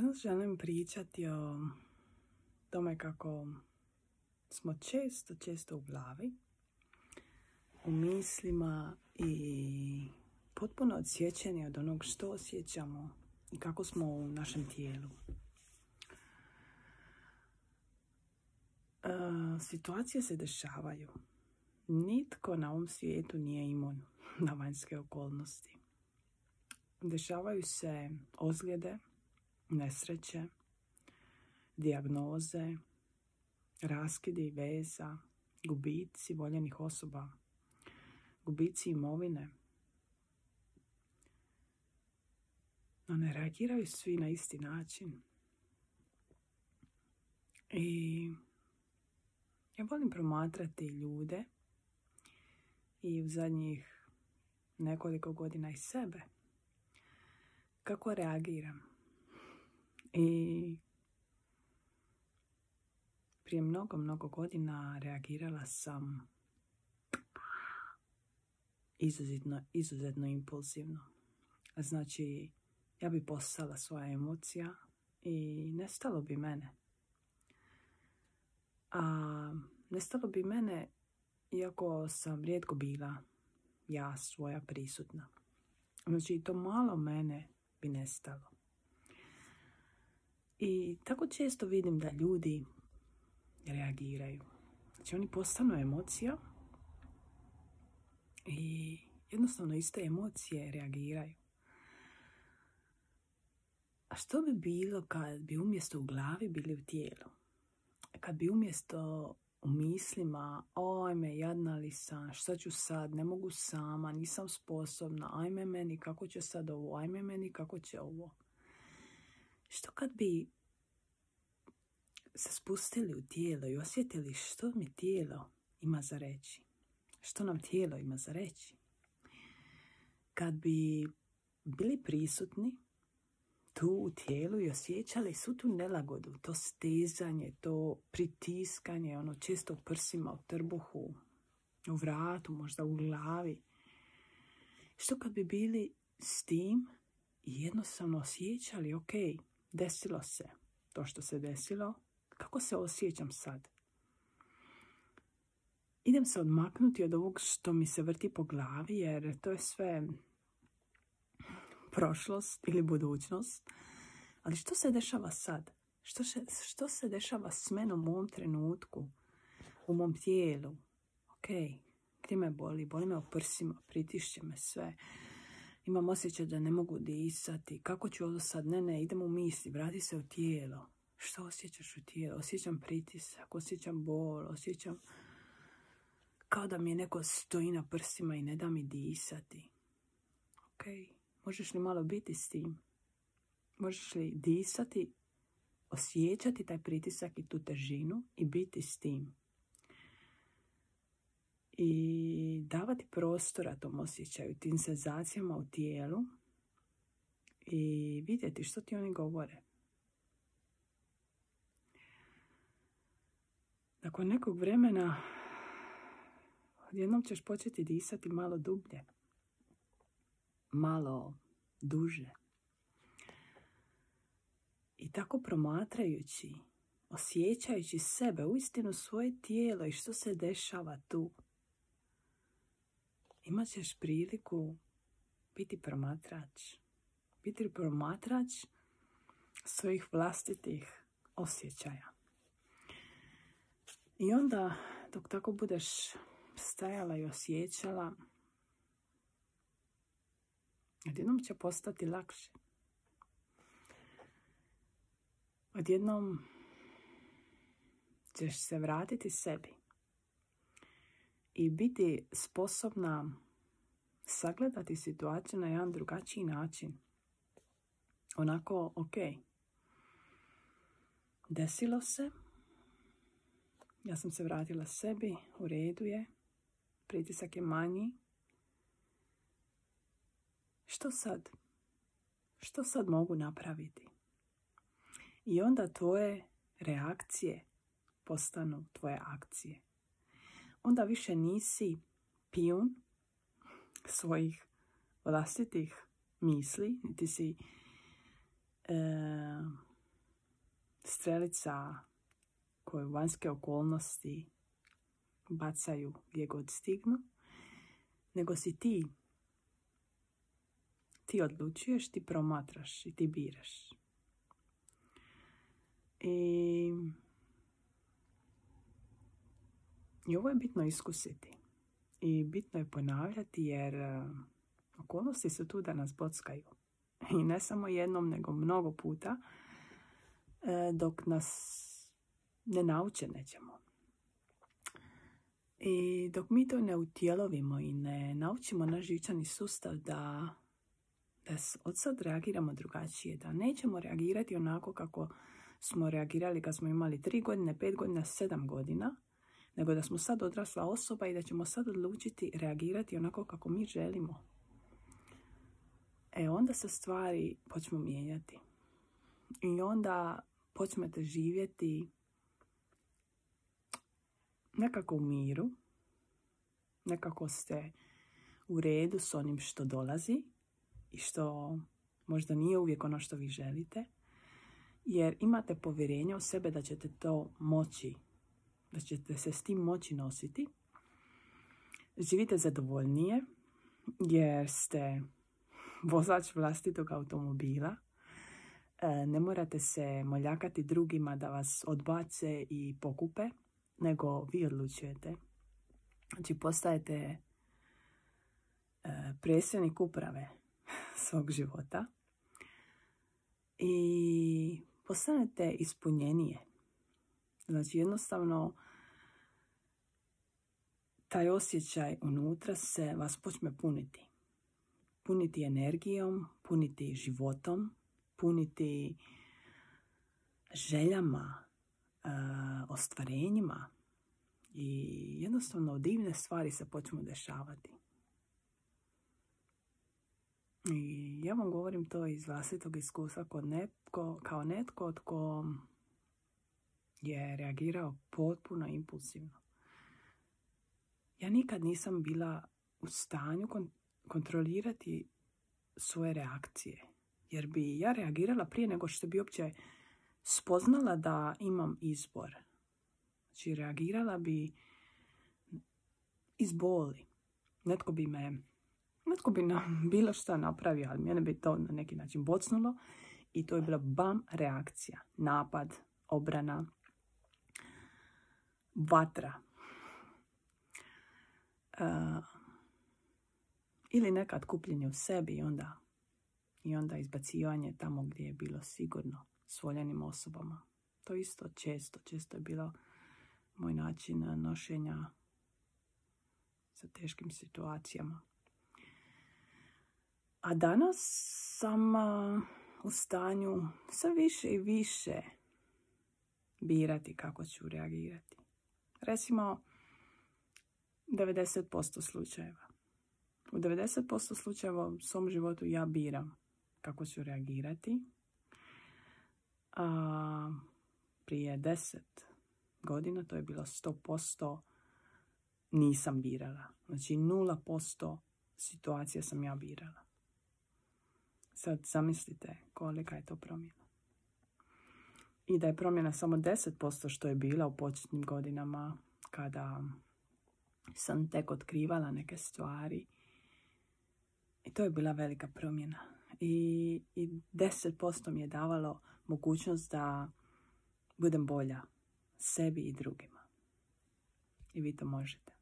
Danas želim pričati o tome kako smo često, često u glavi, u mislima i potpuno odsjećeni od onog što osjećamo i kako smo u našem tijelu. E, situacije se dešavaju. Nitko na ovom svijetu nije imun na vanjske okolnosti. Dešavaju se ozljede, nesreće, dijagnoze, raskidi veza, gubici voljenih osoba, gubici imovine. No ne reagiraju svi na isti način. I ja volim promatrati ljude i u zadnjih nekoliko godina i sebe. Kako reagiram? I prije mnogo, mnogo godina reagirala sam izuzetno, izuzetno impulzivno. Znači, ja bi postala svoja emocija i nestalo bi mene. A nestalo bi mene iako sam rijetko bila ja svoja prisutna. Znači, to malo mene bi nestalo. I tako često vidim da ljudi reagiraju. Znači oni postanu emocija i jednostavno iste emocije reagiraju. A što bi bilo kad bi umjesto u glavi bili u tijelu? Kad bi umjesto u mislima, ajme, jadna li sam, šta ću sad, ne mogu sama, nisam sposobna, ajme meni, kako će sad ovo, ajme meni, kako će ovo. Što kad bi se spustili u tijelo i osjetili što mi tijelo ima za reći? Što nam tijelo ima za reći? Kad bi bili prisutni tu u tijelu i osjećali svu tu nelagodu, to stezanje, to pritiskanje, ono često u prsima, u trbuhu, u vratu, možda u glavi. Što kad bi bili s tim i jednostavno osjećali, ok, desilo se to što se desilo, kako se osjećam sad? Idem se odmaknuti od ovog što mi se vrti po glavi jer to je sve prošlost ili budućnost. Ali što se dešava sad? Što, što se dešava s menom u ovom trenutku? U mom tijelu? Ok, gdje me boli? Boli me u prsima, pritišće me sve. Imam osjećaj da ne mogu disati. Kako ću ovo sad? Ne, ne, idem u misli, vrati se u tijelo. Što osjećaš u tijelu? Osjećam pritisak, osjećam bol, osjećam kao da mi je neko stoji na prsima i ne da mi disati. Ok, možeš li malo biti s tim? Možeš li disati, osjećati taj pritisak i tu težinu i biti s tim? I davati prostora tom osjećaju, tim senzacijama u tijelu i vidjeti što ti oni govore. Nakon nekog vremena odjednom ćeš početi disati malo dublje, malo duže. I tako promatrajući, osjećajući sebe, uistinu svoje tijelo i što se dešava tu, imat ćeš priliku biti promatrač. Biti promatrač svojih vlastitih osjećaja. I onda, dok tako budeš stajala i osjećala, odjednom će postati lakše. Odjednom ćeš se vratiti sebi i biti sposobna sagledati situaciju na jedan drugačiji način. Onako, ok, desilo se, ja sam se vratila sebi, u redu je, pritisak je manji. Što sad? Što sad mogu napraviti? I onda tvoje reakcije postanu tvoje akcije. Onda više nisi pijun svojih vlastitih misli, niti si e, strelica koju vanjske okolnosti bacaju gdje god stignu, nego si ti. Ti odlučuješ, ti promatraš i ti biraš. I, I ovo je bitno iskusiti. I bitno je ponavljati jer e, okolnosti su tu da nas bockaju. I ne samo jednom, nego mnogo puta e, dok nas ne nauče nećemo. I dok mi to ne utjelovimo i ne naučimo naš živčani sustav da, da od sad reagiramo drugačije, da nećemo reagirati onako kako smo reagirali kad smo imali 3 godine, 5 godina, 7 godina, nego da smo sad odrasla osoba i da ćemo sad odlučiti reagirati onako kako mi želimo. E onda se stvari počnu mijenjati. I onda počnete živjeti nekako u miru, nekako ste u redu s onim što dolazi i što možda nije uvijek ono što vi želite, jer imate povjerenje u sebe da ćete to moći, da ćete se s tim moći nositi. Živite zadovoljnije jer ste vozač vlastitog automobila. E, ne morate se moljakati drugima da vas odbace i pokupe nego vi odlučujete. Znači postajete e, predsjednik uprave svog života i postanete ispunjenije. Znači jednostavno taj osjećaj unutra se vas počne puniti. Puniti energijom, puniti životom, puniti željama, ostvarenjima i jednostavno divne stvari se počnu dešavati. I ja vam govorim to iz vlastitog iskustva kod netko, kao netko tko je reagirao potpuno impulsivno. Ja nikad nisam bila u stanju kontrolirati svoje reakcije. Jer bi ja reagirala prije nego što bi uopće spoznala da imam izbor. Znači, reagirala bi iz boli. Netko bi me, netko bi nam bilo što napravio, ali mene bi to na neki način bocnulo i to je bila bam reakcija. Napad, obrana, vatra. Uh, ili nekad kupljenje u sebi i onda, i onda izbacivanje tamo gdje je bilo sigurno s voljenim osobama. To isto često, često je bilo moj način nošenja sa teškim situacijama. A danas sam u stanju sve više i više birati kako ću reagirati. Recimo, 90% slučajeva. U 90% slučajeva u svom životu ja biram kako ću reagirati a, prije deset godina, to je bilo 100%, nisam birala. Znači 0% situacija sam ja birala. Sad zamislite kolika je to promjena. I da je promjena samo 10% što je bila u početnim godinama kada sam tek otkrivala neke stvari. I to je bila velika promjena. I, i 10% mi je davalo mogućnost da budem bolja sebi i drugima. I vi to možete.